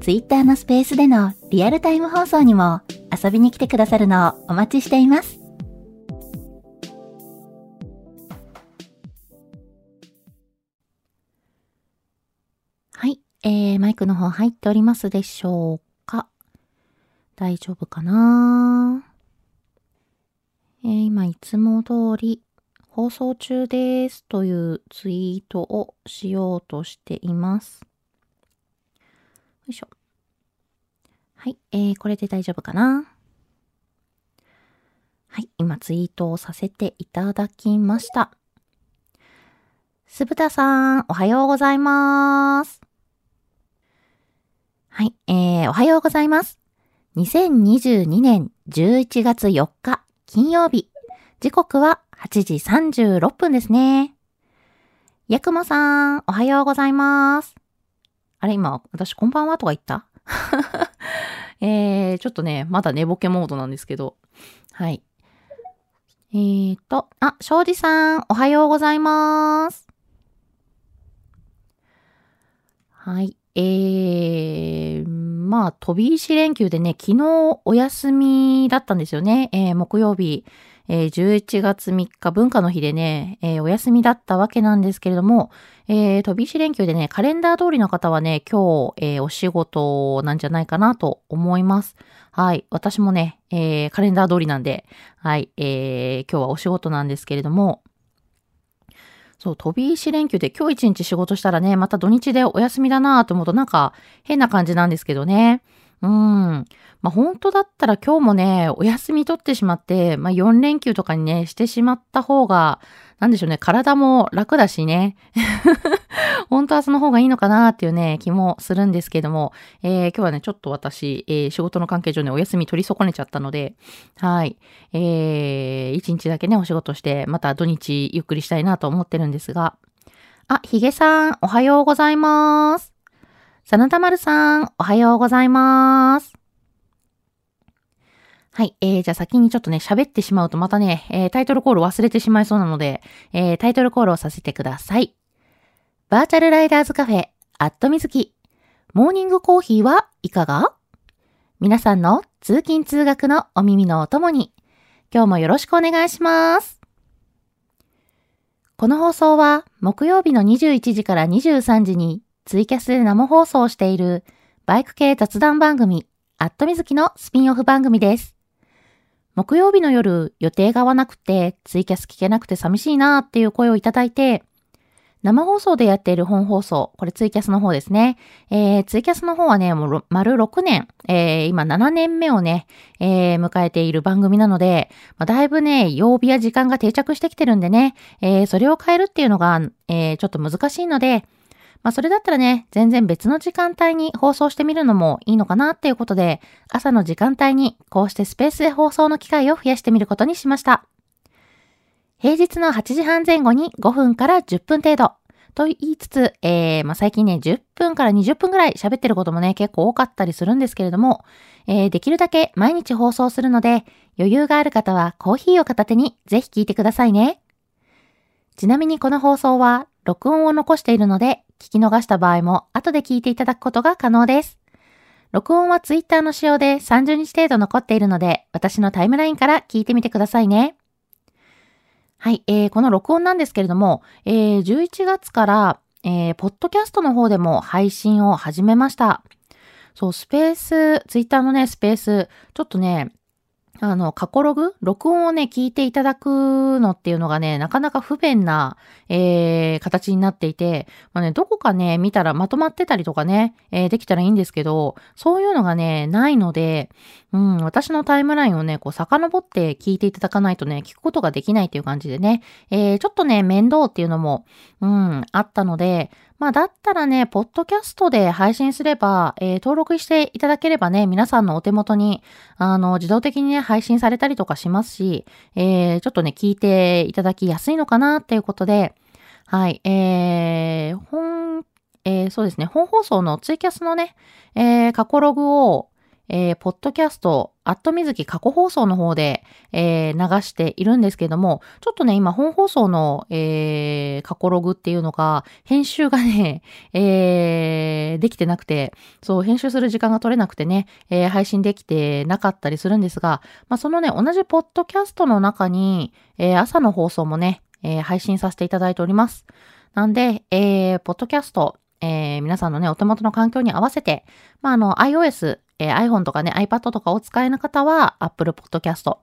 Twitter のスペースでのリアルタイム放送にも遊びに来てくださるのをお待ちしています。はい、えー、マイクの方入っておりますでしょうか？大丈夫かな？えー、今いつも通り放送中ですというツイートをしようとしています。いしょ。はい、えー、これで大丈夫かな？はい、今ツイートをさせていただきました。すぶたさん、おはようございます。はい、えー、おはようございます。2022年11月4日金曜日。時刻は8時36分ですね。やくもさん、おはようございます。あれ、今、私、こんばんはとか言った？えー、ちょっとね、まだ寝ぼけモードなんですけど。はい。えーと、あ、庄司さん、おはようございます。はい。えー、まあ、飛び石連休でね、昨日お休みだったんですよね。えー、木曜日。えー、11月3日文化の日でね、えー、お休みだったわけなんですけれども、えー、飛び石連休でね、カレンダー通りの方はね、今日、えー、お仕事なんじゃないかなと思います。はい。私もね、えー、カレンダー通りなんで、はい。えー、今日はお仕事なんですけれども、そう、飛び石連休で今日一日仕事したらね、また土日でお休みだなと思うとなんか変な感じなんですけどね。うん。まあ、本当だったら今日もね、お休み取ってしまって、まあ、4連休とかにね、してしまった方が、なんでしょうね、体も楽だしね。本当はその方がいいのかなっていうね、気もするんですけども、えー、今日はね、ちょっと私、えー、仕事の関係上ね、お休み取り損ねちゃったので、はい。えー、1日だけね、お仕事して、また土日ゆっくりしたいなと思ってるんですが、あ、ヒゲさん、おはようございます。真田丸さん、おはようございます。はい。えー、じゃあ先にちょっとね、喋ってしまうとまたね、えー、タイトルコール忘れてしまいそうなので、えー、タイトルコールをさせてください。バーチャルライダーズカフェ、アットみずき。モーニングコーヒーはいかが？皆さんの通勤通学のお耳のお供に、今日もよろしくお願いします。この放送は木曜日の21時から23時にツイキャスで生放送しているバイク系雑談番組、アットみずきのスピンオフ番組です。木曜日の夜予定が合わなくてツイキャス聞けなくて寂しいなーっていう声をいただいて、生放送でやっている本放送、これツイキャスの方ですね。えー、ツイキャスの方はね、もう丸6年、えー、今7年目をね、えー、迎えている番組なので、まあ、だいぶね、曜日や時間が定着してきてるんでね、えー、それを変えるっていうのが、えー、ちょっと難しいので、まあそれだったらね、全然別の時間帯に放送してみるのもいいのかなっていうことで、朝の時間帯にこうしてスペースで放送の機会を増やしてみることにしました。平日の8時半前後に5分から10分程度。と言いつつ、えー、まあ、最近ね、10分から20分ぐらい喋ってることもね、結構多かったりするんですけれども、えー、できるだけ毎日放送するので、余裕がある方はコーヒーを片手にぜひ聞いてくださいね。ちなみにこの放送は録音を残しているので、聞き逃した場合も後で聞いていただくことが可能です。録音は Twitter の仕様で30日程度残っているので、私のタイムラインから聞いてみてくださいね。はい、えー、この録音なんですけれども、えー、11月から、えー、ポッドキャストの方でも配信を始めました。そう、スペース、ツイッターのね、スペース、ちょっとね、あの、過去ログ？録音をね、聞いていただくのっていうのがね、なかなか不便な、えー、形になっていて、まあね、どこかね、見たらまとまってたりとかね、えー、できたらいいんですけど、そういうのがね、ないので、うん、私のタイムラインをね、こう、遡って聞いていただかないとね、聞くことができないっていう感じでね、えー、ちょっとね、面倒っていうのも、うん、あったので、まあ、だったらね、ポッドキャストで配信すれば、えー、登録していただければね、皆さんのお手元に、あの、自動的にね、配信されたりとかしますし、えー、ちょっとね、聞いていただきやすいのかなっていうことで、はい、えー、本、えー、そうですね、本放送のツイキャスのね、えー、過去ログを、えー、ポッドキャスト、アットみずき過去放送の方で、えー、流しているんですけども、ちょっとね、今本放送の、えー、過去ログっていうのが、編集がね、えー、できてなくて、そう、編集する時間が取れなくてね、えー、配信できてなかったりするんですが、まあ、そのね、同じポッドキャストの中に、えー、朝の放送もね、えー、配信させていただいております。なんで、えー、ポッドキャスト、えー、皆さんのね、お手元の環境に合わせて、まあ、あの、iOS、えー、iPhone とかね、iPad とかお使いの方は Apple Podcast。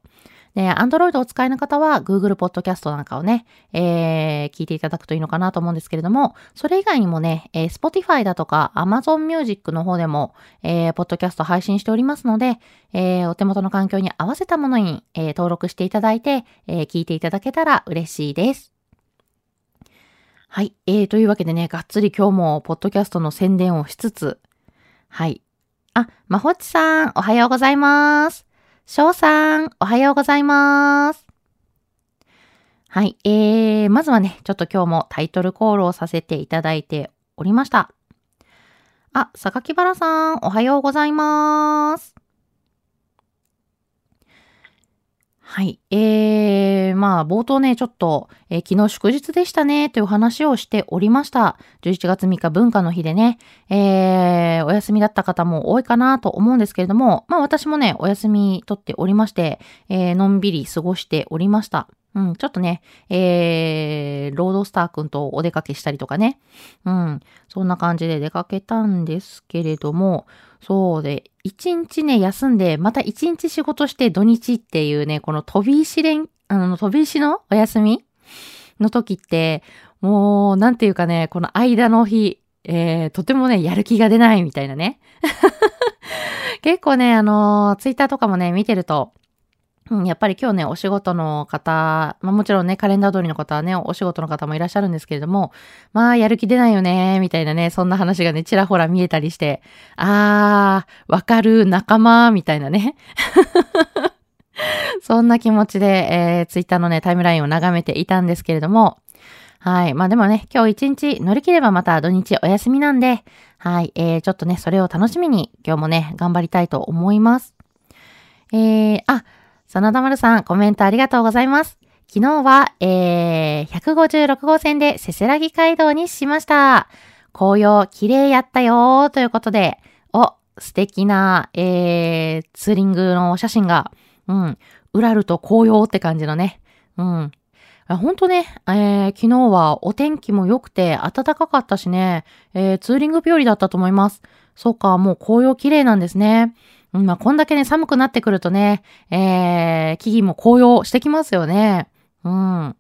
で、Android お使いの方は Google Podcast なんかをね、えー、聞いていただくといいのかなと思うんですけれども、それ以外にもね、えー、Spotify だとか Amazon Music の方でも、えー、ポッドキャスト配信しておりますので、えー、お手元の環境に合わせたものに、えー、登録していただいて、えー、聞いていただけたら嬉しいです。はい。えー、というわけでね、がっつり今日もポッドキャストの宣伝をしつつ、はい。あ、まほっちさん、おはようございます。しょうさん、おはようございます。はい。えー、まずはね、ちょっと今日もタイトルコールをさせていただいておりました。あ、榊原さん、おはようございます。はい。えー、まあ、冒頭ね、ちょっと、えー、昨日祝日でしたね、という話をしておりました。11月3日文化の日でね、えー、お休みだった方も多いかなと思うんですけれども、まあ私もね、お休み取っておりまして、えー、のんびり過ごしておりました。うん、ちょっとね、えー、ロードスター君とお出かけしたりとかね。うん、そんな感じで出かけたんですけれども、そうで、一日ね、休んで、また一日仕事して土日っていうね、この飛び石連、あの、飛び石のお休み？の時って、もう、なんていうかね、この間の日、えー、とてもね、やる気が出ないみたいなね。結構ね、あのー、ツイッターとかもね、見てると、うん、やっぱり今日ね、お仕事の方、まあもちろんね、カレンダー通りの方はね、お仕事の方もいらっしゃるんですけれども、まあ、やる気出ないよね、みたいなね、そんな話がね、ちらほら見えたりして、あー、わかる、仲間、みたいなね。そんな気持ちで、えー、ツイッターのね、タイムラインを眺めていたんですけれども、はい。まあでもね、今日一日乗り切ればまた土日お休みなんで、はい。えー、ちょっとね、それを楽しみに今日もね、頑張りたいと思います。えー、あ、真田丸さん、コメントありがとうございます。昨日は、えー、156号線でせせらぎ街道にしました。紅葉綺麗やったよーということで、お、素敵な、えー、ツーリングのお写真が、うん、うらると紅葉って感じのね、うん。ほんとね、えー、昨日はお天気も良くて暖かかったしね、えー、ツーリング日和だったと思います。そうか、もう紅葉綺麗なんですね。うん、まあ、こんだけね、寒くなってくるとね、えー、木々も紅葉してきますよね。うん。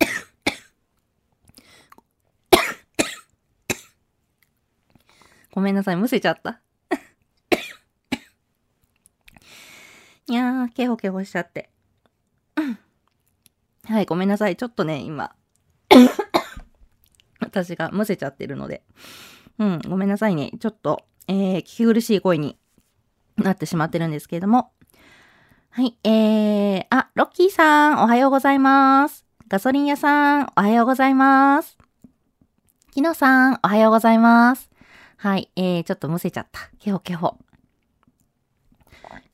ごめんなさい、むせちゃった。いやー、ケホケホしちゃって。はい、ごめんなさい。ちょっとね、今。私がむせちゃってるので。うん、ごめんなさいね。ちょっと、えー、聞き苦しい声になってしまってるんですけれども。はい、えー、あ、ロッキーさん、おはようございます。ガソリン屋さん、おはようございます。キノさん、おはようございます。はい、えー、ちょっとむせちゃった。ケホケホ。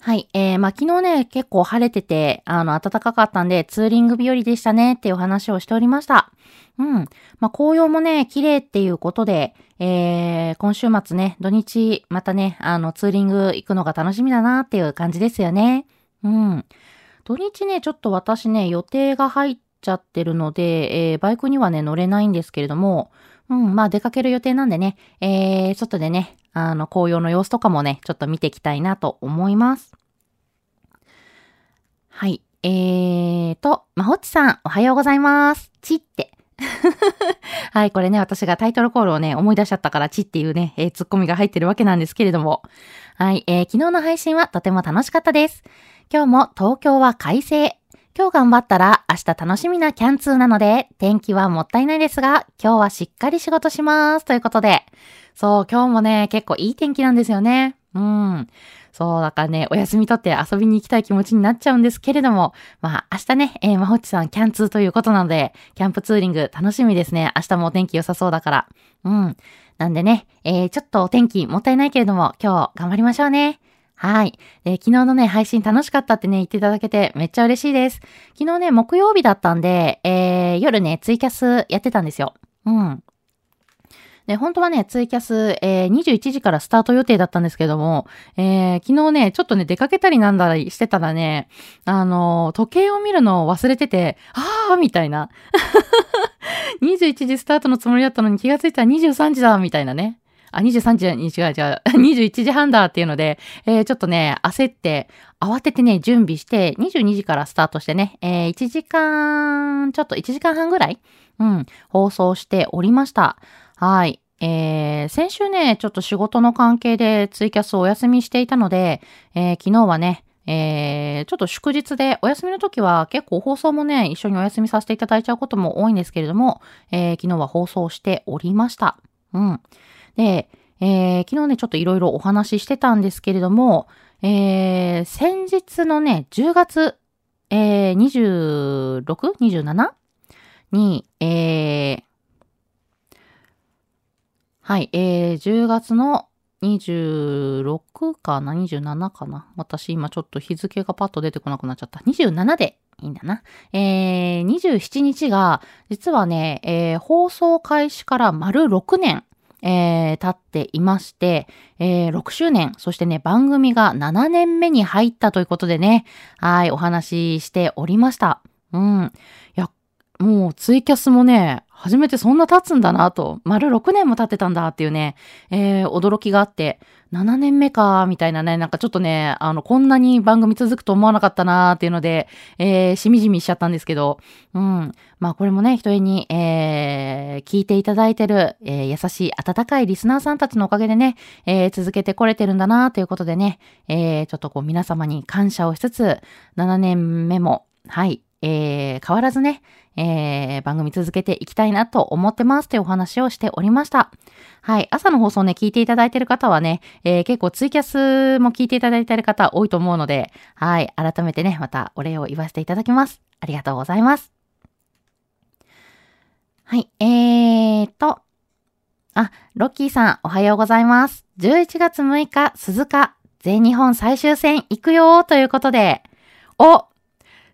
はい。えー、まあ、昨日ね、結構晴れてて、あの、暖かかったんで、ツーリング日和でしたねっていう話をしておりました。うん。まあ、紅葉もね、綺麗っていうことで、えー、今週末ね、土日、またね、あの、ツーリング行くのが楽しみだなっていう感じですよね。うん。土日ね、ちょっと私ね、予定が入っちゃってるので、えー、バイクにはね、乗れないんですけれども、うん、まあ出かける予定なんでね、えー、外でね、あの、紅葉の様子とかもね、ちょっと見ていきたいなと思います。はい。えーと、まほっちさん、おはようございます。ちって。はい、これね、私がタイトルコールをね、思い出しちゃったから、ちっていうね、えー、ツッコミが入ってるわけなんですけれども。はい、えー、昨日の配信はとても楽しかったです。今日も東京は快晴。今日頑張ったら明日楽しみなキャンツーなので、天気はもったいないですが、今日はしっかり仕事します。ということで。そう、今日もね、結構いい天気なんですよね。うん。そう、だからね、お休みとって遊びに行きたい気持ちになっちゃうんですけれども、まあ、明日ね、えー、まほっちさん、キャンツーということなので、キャンプツーリング楽しみですね。明日もお天気良さそうだから。うん。なんでね、えー、ちょっとお天気もったいないけれども、今日頑張りましょうね。はい。昨日のね、配信楽しかったってね、言っていただけてめっちゃ嬉しいです。昨日ね、木曜日だったんで、えー、夜ね、ツイキャスやってたんですよ。うん。で、本当はね、ツイキャス、えー、21時からスタート予定だったんですけども、えー、昨日ね、ちょっとね、出かけたりなんだりしてたらね、あのー、時計を見るのを忘れてて、あーみたいな。21時スタートのつもりだったのに気がついたら23時だみたいなね。あ、23時、違う違う、21時半だっていうので、えー、ちょっとね、焦って、慌ててね、準備して、22時からスタートしてね、えー、1時間、ちょっと1時間半ぐらいうん、放送しておりました。はい。えー、先週ね、ちょっと仕事の関係でツイキャスをお休みしていたので、えー、昨日はね、えー、ちょっと祝日で、お休みの時は結構放送もね、一緒にお休みさせていただいちゃうことも多いんですけれども、えー、昨日は放送しておりました。うん。で、えー、昨日ね、ちょっといろいろお話ししてたんですけれども、えー、先日のね、10月、えー、26?27? に、えー、はい、えー、10月の26かな ?27 かな私今ちょっと日付がパッと出てこなくなっちゃった。27でいいんだな。えー、27日が、実はね、えー、放送開始から丸6年、えー、経っていまして、えー、6周年、そしてね、番組が7年目に入ったということでね、はい、お話ししておりました。うん。いや、もうツイキャスもね、初めてそんな経つんだなと、丸6年も経ってたんだっていうね、えー、驚きがあって、7年目か、みたいなね、なんかちょっとね、あの、こんなに番組続くと思わなかったなーっていうので、えー、しみじみしちゃったんですけど、うん。まあこれもね、一重に、えー、聞いていただいてる、えー、優しい温かいリスナーさんたちのおかげでね、えー、続けてこれてるんだなーということでね、えー、ちょっとこう皆様に感謝をしつつ、7年目も、はい、えー、変わらずね、えー、番組続けていきたいなと思ってますというお話をしておりました。はい。朝の放送ね、聞いていただいている方はね、えー、結構ツイキャスも聞いていただいている方多いと思うので、はい。改めてね、またお礼を言わせていただきます。ありがとうございます。はい。えーと、あ、ロッキーさん、おはようございます。11月6日、鈴鹿、全日本最終戦行くよということで、お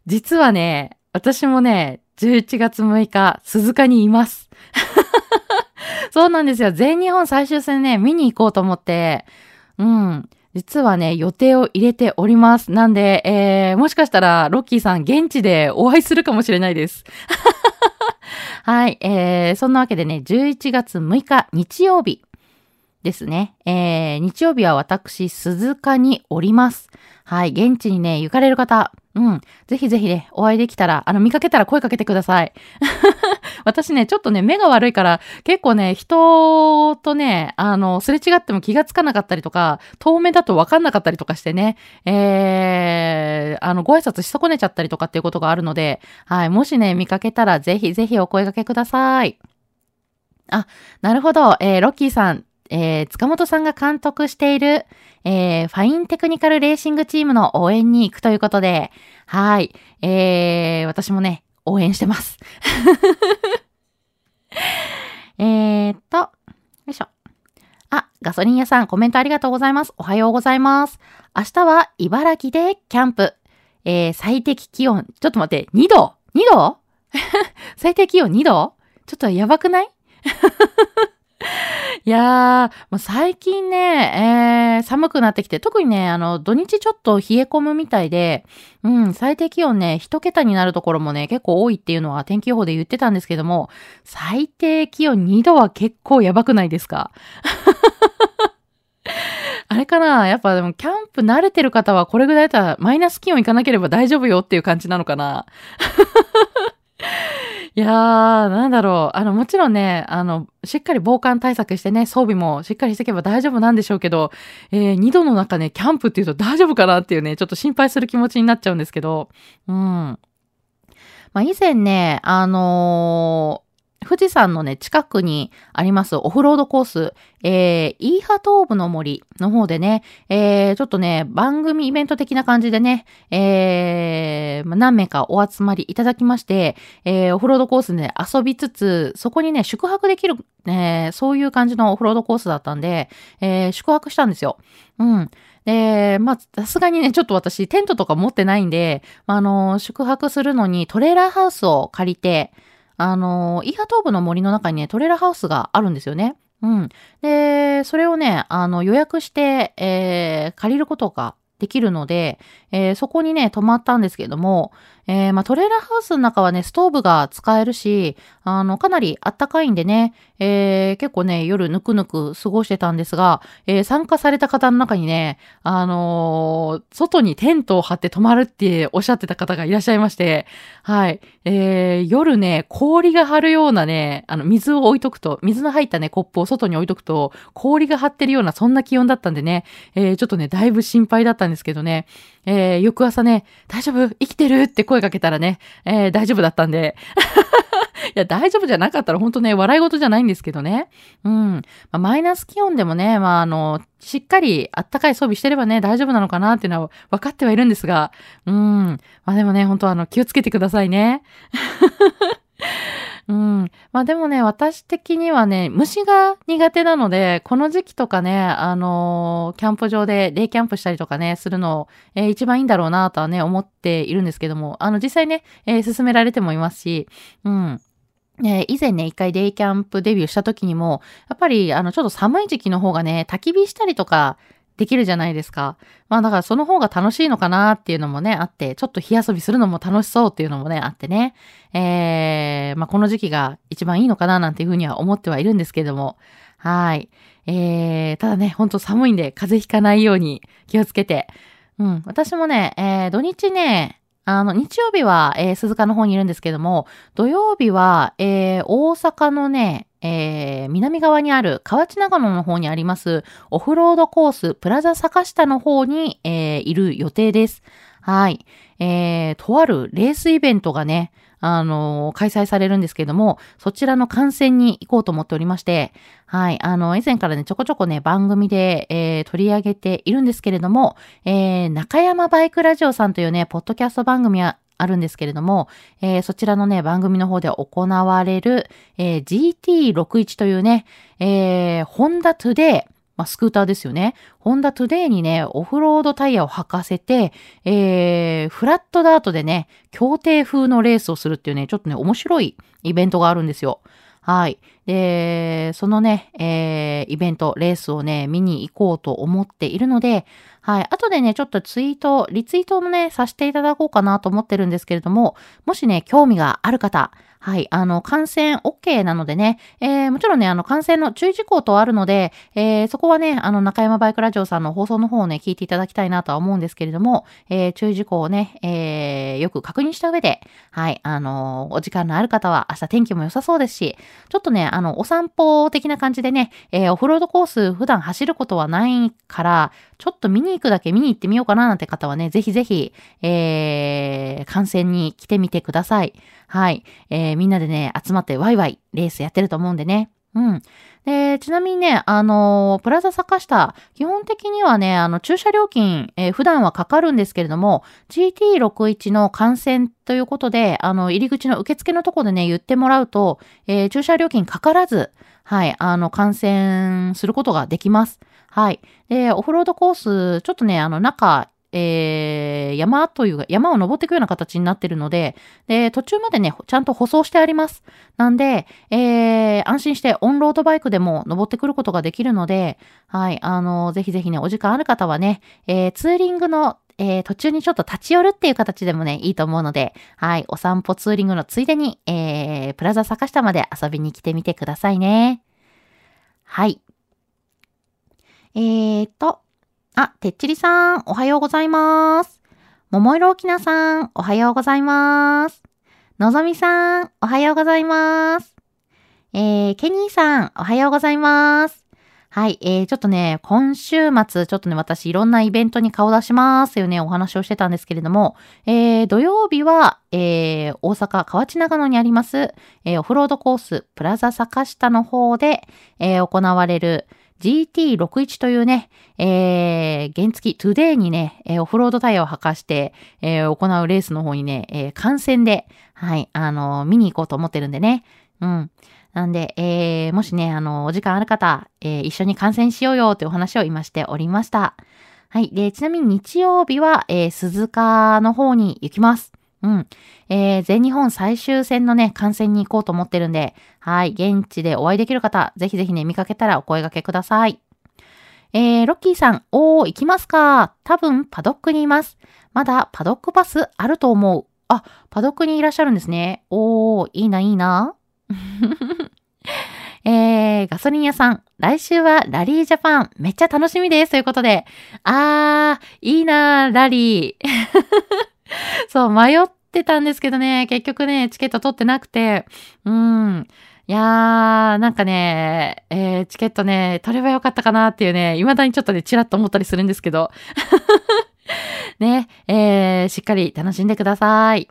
実はね、私もね、11月6日、鈴鹿にいます。そうなんですよ。全日本最終戦ね、見に行こうと思って、うん。実はね、予定を入れております。なんで、えー、もしかしたら、ロッキーさん、現地でお会いするかもしれないです。はい、えー、そんなわけでね、11月6日、日曜日ですね。えー、日曜日は私、鈴鹿におります。はい、現地にね、行かれる方、うん。ぜひぜひね、お会いできたら、あの、見かけたら声かけてください。私ね、ちょっとね、目が悪いから、結構ね、人とね、あの、すれ違っても気がつかなかったりとか、遠目だとわかんなかったりとかしてね、えー、あの、ご挨拶し損ねちゃったりとかっていうことがあるので、はい、もしね、見かけたら、ぜひぜひお声掛けください。あ、なるほど。えー、ロッキーさん、えー、塚本さんが監督している、えー、ファインテクニカルレーシングチームの応援に行くということで、はい。えー、私もね、応援してます。えっと、よいしょ。あ、ガソリン屋さん、コメントありがとうございます。おはようございます。明日は茨城でキャンプ。えー、最適気温、ちょっと待って、2度 ?2 度？最低気温2度？ちょっとやばくない？いやー、もう最近ね、えー、寒くなってきて、特にね、あの、土日ちょっと冷え込むみたいで、うん、最低気温ね、一桁になるところもね、結構多いっていうのは天気予報で言ってたんですけども、最低気温2度は結構やばくないですか？あれかな？やっぱでもキャンプ慣れてる方はこれぐらいだったらマイナス気温行かなければ大丈夫よっていう感じなのかな？いやー、なんだろう。あの、もちろんね、あの、しっかり防寒対策してね、装備もしっかりしていけば大丈夫なんでしょうけど、えー、2度の中ね、キャンプっていうと大丈夫かなっていうね、ちょっと心配する気持ちになっちゃうんですけど、うん。まあ、以前ね、あの富士山のね、近くにありますオフロードコース、えー、イーハ東部の森の方でね、えー、ちょっとね、番組イベント的な感じでね、えー、何名かお集まりいただきまして、えー、オフロードコースで、ね、遊びつつ、そこにね、宿泊できる、え、そういう感じのオフロードコースだったんで、えー、宿泊したんですよ。うん。で、まあ、さすがにね、ちょっと私、テントとか持ってないんで、まあの、宿泊するのにトレーラーハウスを借りて、あの、イーハ東部の森の中にね、トレーラーハウスがあるんですよね。うん。で、それをね、あの、予約して、えー、借りることができるので、えー、そこにね、泊まったんですけれども、えー、まあ、トレーラーハウスの中はね、ストーブが使えるし、あの、かなりあったかいんでね、えー、結構ね、夜ぬくぬく過ごしてたんですが、えー、参加された方の中にね、あの、外にテントを張って泊まるっておっしゃってた方がいらっしゃいまして、はい。えー、夜ね、氷が張るようなね、あの、水を置いとくと、水の入ったね、コップを外に置いとくと、氷が張ってるような、そんな気温だったんでね、えー、ちょっとね、だいぶ心配だったんですけどね、えー、翌朝ね、大丈夫？生きてる？って声かけたらね、えー、大丈夫だったんで。いや、大丈夫じゃなかったら本当ね、笑い事じゃないんですけどね。うん。まあ、マイナス気温でもね、まあ、あの、しっかりあったかい装備してればね、大丈夫なのかなっていうのは分かってはいるんですが、うん。まあでもね、本当あの、気をつけてくださいね。うん。まあでもね、私的にはね、虫が苦手なので、この時期とかね、あのー、キャンプ場でデイキャンプしたりとかね、するの、えー、一番いいんだろうなとはね、思っているんですけども、あの、実際ね、えー、進められてもいますし、うん。えー、以前ね、一回デイキャンプデビューした時にも、やっぱり、あの、ちょっと寒い時期の方がね、焚き火したりとか、できるじゃないですか。まあだからその方が楽しいのかなっていうのもね、あって、ちょっと火遊びするのも楽しそうっていうのもね、あってね。えー、まあこの時期が一番いいのかななんていうふうには思ってはいるんですけれども。はい。えー、ただね、ほんと寒いんで風邪ひかないように気をつけて。うん。私もね、えー、土日ね、あの、日曜日は、えー、鈴鹿の方にいるんですけども、土曜日は、えー、大阪のね、えー、南側にある河内長野の方にありますオフロードコースプラザ坂下の方に、えー、いる予定です。はい。えー、とあるレースイベントがね、あの、開催されるんですけれども、そちらの観戦に行こうと思っておりまして、はい、あの、以前からね、ちょこちょこね、番組で、えー、取り上げているんですけれども、えー、中山バイクラジオさんというね、ポッドキャスト番組はあるんですけれども、えー、そちらのね、番組の方で行われる、えー、GT61 というね、えー、ホンダトゥデイ、まあ、スクーターですよね。ホンダトゥデイにね、オフロードタイヤを履かせて、えー、フラットダートでね、協定風のレースをするっていうね、ちょっとね、面白いイベントがあるんですよ。はい。で、そのね、えー、イベント、レースをね、見に行こうと思っているので、はい。後でね、ちょっとツイート、リツイートもね、させていただこうかなと思ってるんですけれども、もしね、興味がある方、はい。あの、感染 OK なのでね、えー、もちろんね、あの、感染の注意事項とあるので、えー、そこはね、あの、中山バイクラジオさんの放送の方をね、聞いていただきたいなとは思うんですけれども、えー、注意事項をね、えー、よく確認した上で、はい。あの、お時間のある方は、明日天気も良さそうですし、ちょっとね、あの、お散歩的な感じでね、えー、オフロードコース普段走ることはないから、ちょっと見に行くだけ見に行ってみようかななんて方はね、ぜひぜひ、えー、観戦に来てみてください。はい。えー、みんなでね、集まってワイワイレースやってると思うんでね。うん。で、ちなみにね、あの、プラザ坂下、基本的にはね、あの、駐車料金、えー、普段はかかるんですけれども、GT61 の観戦ということで、あの、入り口の受付のところでね、言ってもらうと、えー、駐車料金かからず、はい、あの、観戦することができます。はい。で、オフロードコース、ちょっとね、あの、中、えー、山というか、山を登っていくような形になってるので、で、途中までね、ちゃんと舗装してあります。なんで、えー、安心してオンロードバイクでも登ってくることができるので、はい、あの、ぜひぜひね、お時間ある方はね、えー、ツーリングのえー、途中にちょっと立ち寄るっていう形でもね、いいと思うので、はい、お散歩ツーリングのついでに、えー、プラザ坂下まで遊びに来てみてくださいね。はい。えーと、あ、てっちりさん、おはようございます。桃色きなさん、おはようございます。のぞみさん、おはようございます。えー、ケニーさん、おはようございます。はい、えー、ちょっとね、今週末、ちょっとね、私いろんなイベントに顔出しますよね、お話をしてたんですけれども、えー、土曜日は、えー、大阪河内長野にあります、えー、オフロードコース、プラザ坂下の方で、えー、行われる、GT61 というね、えー、原付きトゥデイにね、えー、オフロードタイヤを履かして、えー、行うレースの方にね、えー、観戦で、はい、あのー、見に行こうと思ってるんでね。うん。なんで、えー、もしね、あの、お時間ある方、えー、一緒に観戦しようよってお話を今しておりました。はい。で、ちなみに日曜日は、えー、鈴鹿の方に行きます。うん。えー、全日本最終戦のね、観戦に行こうと思ってるんで、はい。現地でお会いできる方、ぜひぜひね、見かけたらお声掛けください。えー、ロッキーさん、おー、行きますか多分、パドックにいます。まだ、パドックパスあると思う。あ、パドックにいらっしゃるんですね。おー、いいな、いいな。えー、ガソリン屋さん、来週はラリージャパン、めっちゃ楽しみです。ということで、あー、いいなラリー。そう、迷ってたんですけどね、結局ね、チケット取ってなくて、うん。いやー、なんかね、えー、チケットね、取ればよかったかなっていうね、未だにちょっとね、チラッと思ったりするんですけど。ね、えー、しっかり楽しんでください。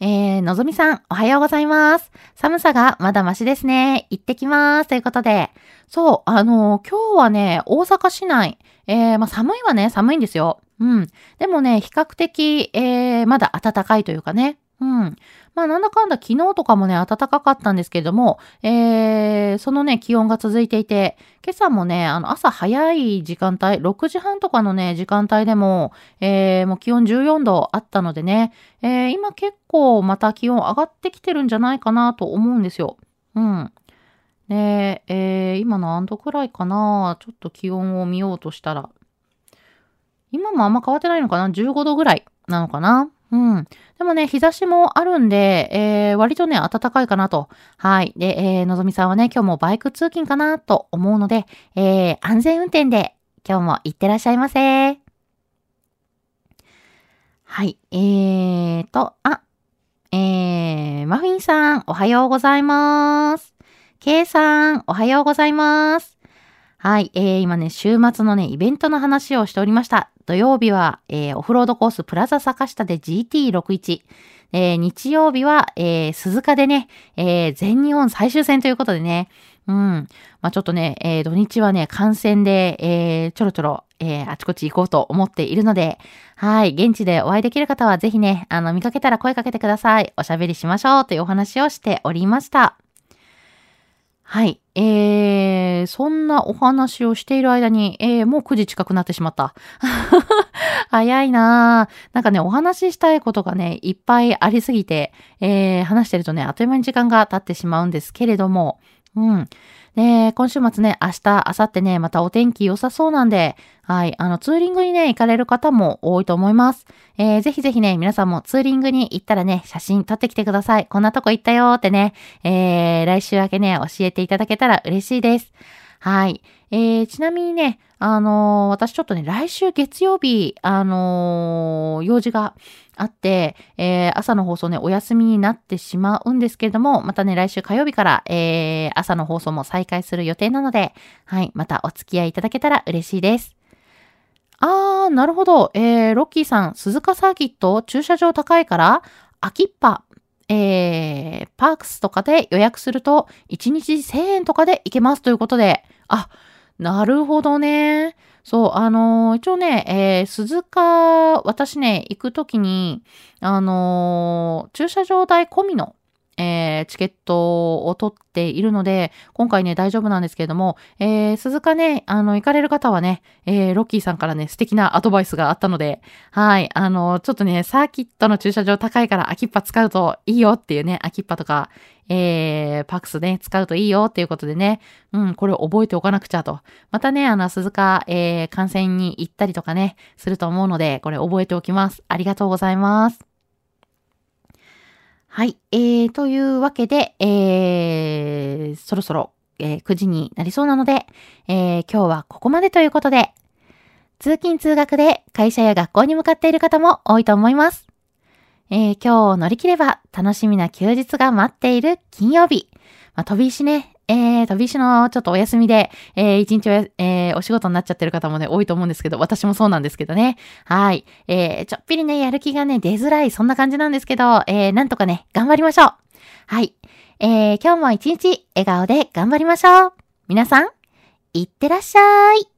えー、のぞみさん、おはようございます。寒さがまだましですね。行ってきます。ということで。そう、あのー、今日はね、大阪市内、えー、まあ、寒いはね、寒いんですよ。うん。でもね、比較的、えー、まだ暖かいというかね。うん。まあなんだかんだ昨日とかもね、暖かかったんですけれども、えー、そのね、気温が続いていて、今朝もね、あの朝早い時間帯、6時半とかのね、時間帯でも、えー、もう気温14度あったのでね、えー、今結構また気温上がってきてるんじゃないかなと思うんですよ。うん。で、えー、今何度くらいかな？ちょっと気温を見ようとしたら。今もあんま変わってないのかな ?15 度ぐらいなのかな？うん。でもね、日差しもあるんで、えー、割とね、暖かいかなと。はい。で、えー、のぞみさんはね、今日もバイク通勤かなと思うので、えー、安全運転で今日も行ってらっしゃいませ。はい。えーと、あ、えー、マフィンさん、おはようございます。ケイさん、おはようございます。はい、えー、今ね、週末のね、イベントの話をしておりました。土曜日は、えー、オフロードコースプラザ坂下で GT61。えー、日曜日は、えー、鈴鹿でね、えー、全日本最終戦ということでね、うん。まあ、ちょっとね、えー、土日はね、観戦で、えー、ちょろちょろ、えー、あちこち行こうと思っているので、はい、現地でお会いできる方はぜひね、あの、見かけたら声かけてください。おしゃべりしましょうというお話をしておりました。はい。えー、そんなお話をしている間に、えー、もう9時近くなってしまった。早いなぁ。なんかね、お話ししたいことがね、いっぱいありすぎて、えー、話してるとね、あっという間に時間が経ってしまうんですけれども、うん。で、今週末ね、明日、明後日ね、またお天気良さそうなんで、はい、あの、ツーリングにね、行かれる方も多いと思います。えー、ぜひぜひね、皆さんもツーリングに行ったらね、写真撮ってきてください。こんなとこ行ったよーってね、えー、来週明けね、教えていただけたら嬉しいです。はい。えー、ちなみにね、あのー、私ちょっとね、来週月曜日、あのー、用事があって、えー、朝の放送ね、お休みになってしまうんですけれども、またね、来週火曜日から、えー、朝の放送も再開する予定なので、はい、またお付き合いいただけたら嬉しいです。あー、なるほど。えー、ロッキーさん、鈴鹿サーキット、駐車場高いから、秋っぱ、えー、パークスとかで予約すると、1日1000円とかで行けますということで、あ、なるほどね。そう、あのー、一応ね、えー、鈴鹿、私ね、行くときに、あのー、駐車場代込みの、えー、チケットを取っているので、今回ね、大丈夫なんですけれども、えー、鈴鹿ね、あの、行かれる方はね、えー、ロッキーさんからね、素敵なアドバイスがあったので、はい、あの、ちょっとね、サーキットの駐車場高いから秋っぱ使うといいよっていうね、秋っぱとか、えー、パックスね、使うといいよっていうことでね、うん、これ覚えておかなくちゃと。またね、あの、鈴鹿、えー、観戦に行ったりとかね、すると思うので、これ覚えておきます。ありがとうございます。はい。えー、というわけで、えー、そろそろ、えー、9時になりそうなので、えー、今日はここまでということで、通勤通学で会社や学校に向かっている方も多いと思います。えー、今日を乗り切れば楽しみな休日が待っている金曜日。まあ、飛び石ね、えー、飛び石のちょっとお休みで、えー、一日お,、えー、お仕事になっちゃってる方もね、多いと思うんですけど、私もそうなんですけどね。はい。えー、ちょっぴりね、やる気がね、出づらい、そんな感じなんですけど、えー、なんとかね、頑張りましょう。はい。えー、今日も一日、笑顔で頑張りましょう。皆さん、いってらっしゃい。